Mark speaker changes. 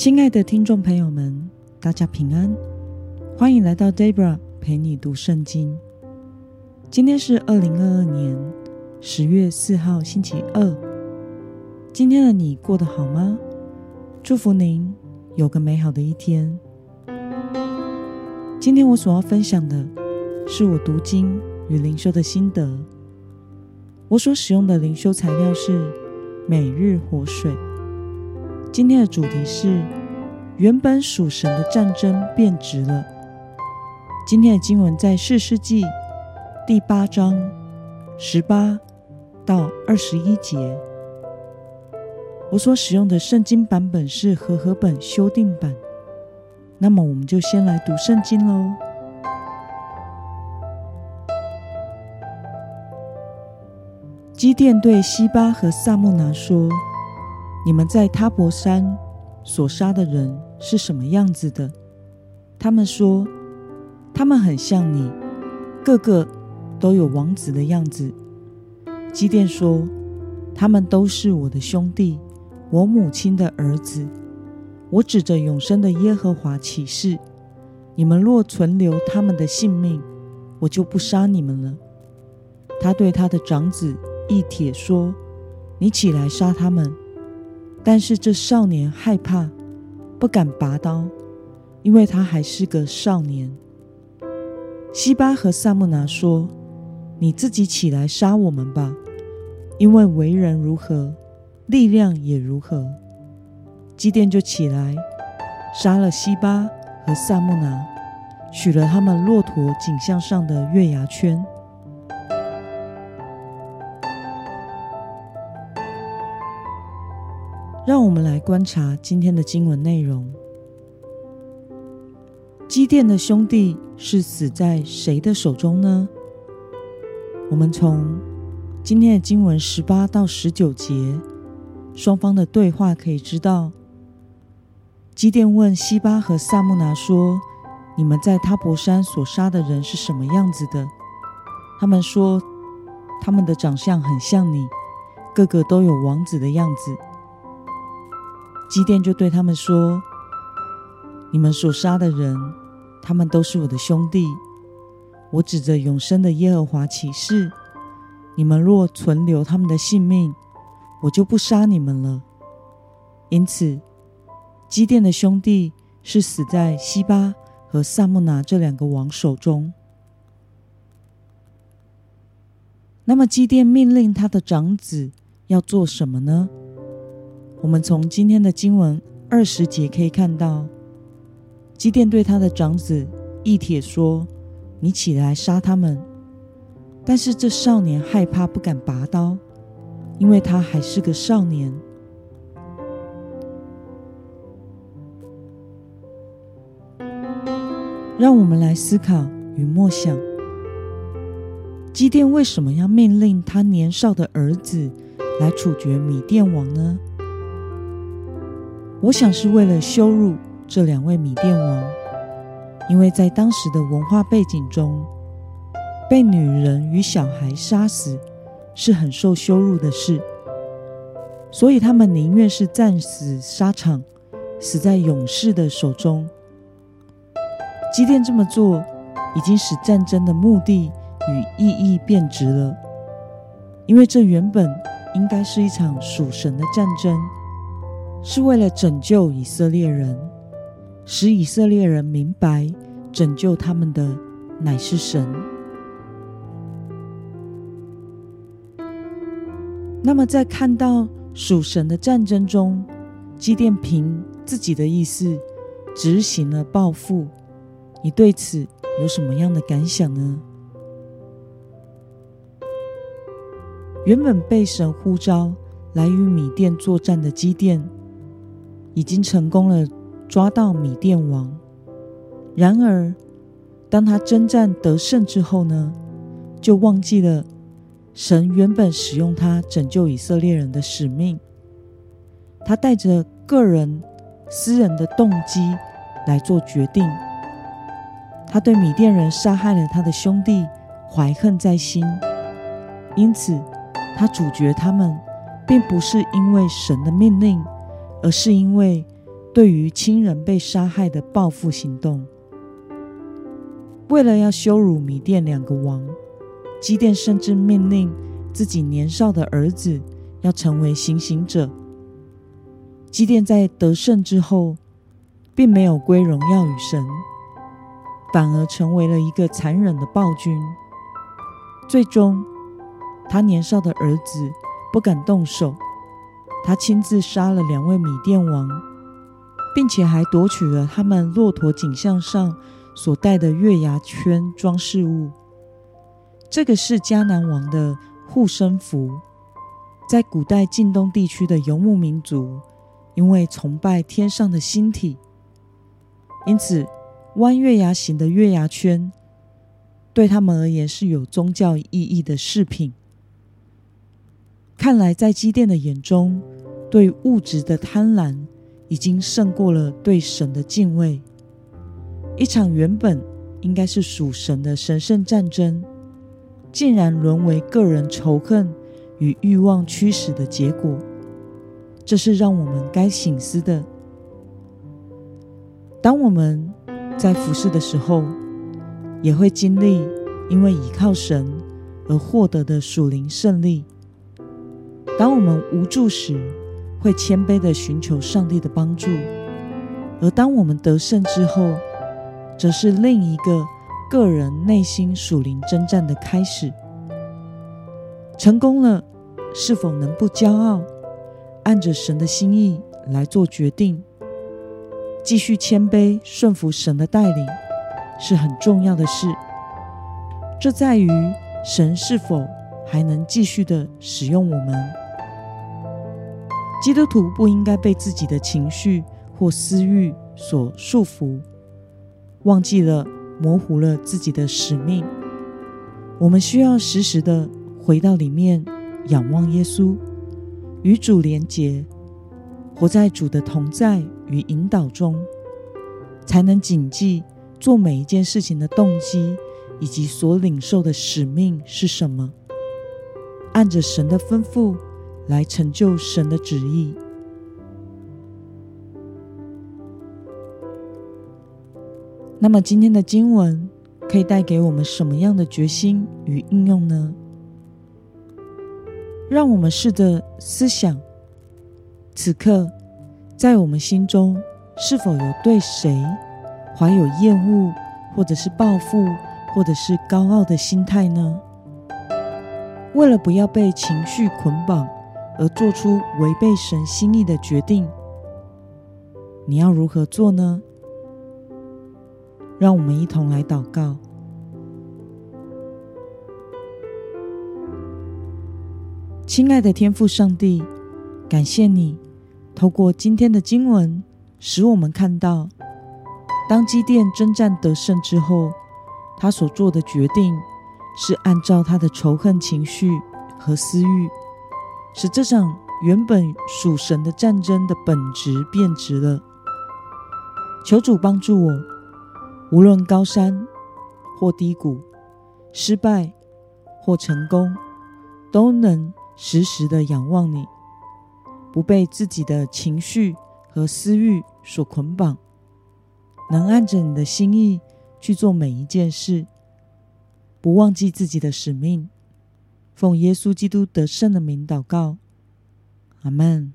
Speaker 1: 亲爱的听众朋友们，大家平安，欢迎来到 Debra 陪你读圣经。今天是二零二二年十月四号，星期二。今天的你过得好吗？祝福您有个美好的一天。今天我所要分享的是我读经与灵修的心得。我所使用的灵修材料是每日活水。今天的主题是：原本属神的战争变质了。今天的经文在四世纪第八章十八到二十一节。我所使用的圣经版本是和合本修订版。那么，我们就先来读圣经喽。基甸对西巴和萨木拿说。你们在他伯山所杀的人是什么样子的？他们说，他们很像你，个个都有王子的样子。基甸说，他们都是我的兄弟，我母亲的儿子。我指着永生的耶和华起誓，你们若存留他们的性命，我就不杀你们了。他对他的长子义铁说：“你起来杀他们。”但是这少年害怕，不敢拔刀，因为他还是个少年。西巴和萨木拿说：“你自己起来杀我们吧，因为为人如何，力量也如何。”基甸就起来杀了西巴和萨木拿，取了他们骆驼颈项上的月牙圈。让我们来观察今天的经文内容。基甸的兄弟是死在谁的手中呢？我们从今天的经文十八到十九节双方的对话可以知道，基甸问西巴和萨木拿说：“你们在塔伯山所杀的人是什么样子的？”他们说：“他们的长相很像你，个个都有王子的样子。”基甸就对他们说：“你们所杀的人，他们都是我的兄弟。我指着永生的耶和华起誓，你们若存留他们的性命，我就不杀你们了。因此，基甸的兄弟是死在西巴和萨木拿这两个王手中。那么，基甸命令他的长子要做什么呢？”我们从今天的经文二十节可以看到，基甸对他的长子义铁说：“你起来杀他们。”但是这少年害怕，不敢拔刀，因为他还是个少年。让我们来思考与默想：基甸为什么要命令他年少的儿子来处决米甸王呢？我想是为了羞辱这两位米甸王，因为在当时的文化背景中，被女人与小孩杀死是很受羞辱的事，所以他们宁愿是战死沙场，死在勇士的手中。基甸这么做，已经使战争的目的与意义变质了，因为这原本应该是一场属神的战争。是为了拯救以色列人，使以色列人明白拯救他们的乃是神。那么，在看到属神的战争中，基甸凭自己的意思执行了报复，你对此有什么样的感想呢？原本被神呼召来与米甸作战的基甸。已经成功了，抓到米甸王。然而，当他征战得胜之后呢，就忘记了神原本使用他拯救以色列人的使命。他带着个人私人的动机来做决定。他对米甸人杀害了他的兄弟怀恨在心，因此他主角他们，并不是因为神的命令。而是因为对于亲人被杀害的报复行动。为了要羞辱米甸两个王，基甸甚至命令自己年少的儿子要成为行刑者。基甸在得胜之后，并没有归荣耀与神，反而成为了一个残忍的暴君。最终，他年少的儿子不敢动手，他亲自杀了两位米甸王，并且还夺取了他们骆驼颈项上。所戴的月牙圈装饰物，这个是迦南王的护身符。在古代晋东地区的游牧民族，因为崇拜天上的星体，因此弯月牙形的月牙圈对他们而言是有宗教意义的饰品。看来，在基甸的眼中，对物质的贪婪已经胜过了对神的敬畏。一场原本应该是属神的神圣战争，竟然沦为个人仇恨与欲望驱使的结果，这是让我们该醒思的。当我们在服侍的时候，也会经历因为倚靠神而获得的属灵胜利；当我们无助时，会谦卑的寻求上帝的帮助；而当我们得胜之后，则是另一个个人内心属灵征战的开始。成功了，是否能不骄傲？按着神的心意来做决定，继续谦卑顺服神的带领，是很重要的事。这在于神是否还能继续的使用我们。基督徒不应该被自己的情绪或私欲所束缚。忘记了，模糊了自己的使命。我们需要时时的回到里面，仰望耶稣，与主连结，活在主的同在与引导中，才能谨记做每一件事情的动机以及所领受的使命是什么，按着神的吩咐来成就神的旨意。那么今天的经文可以带给我们什么样的决心与应用呢？让我们试着思想：此刻在我们心中是否有对谁怀有厌恶，或者是报复，或者是高傲的心态呢？为了不要被情绪捆绑而做出违背神心意的决定，你要如何做呢？让我们一同来祷告，亲爱的天父上帝，感谢你透过今天的经文，使我们看到，当基甸征战得胜之后，他所做的决定是按照他的仇恨情绪和私欲，使这场原本属神的战争的本质变质了。求主帮助我。无论高山或低谷，失败或成功，都能时时的仰望你，不被自己的情绪和私欲所捆绑，能按着你的心意去做每一件事，不忘记自己的使命。奉耶稣基督得胜的名祷告，阿门。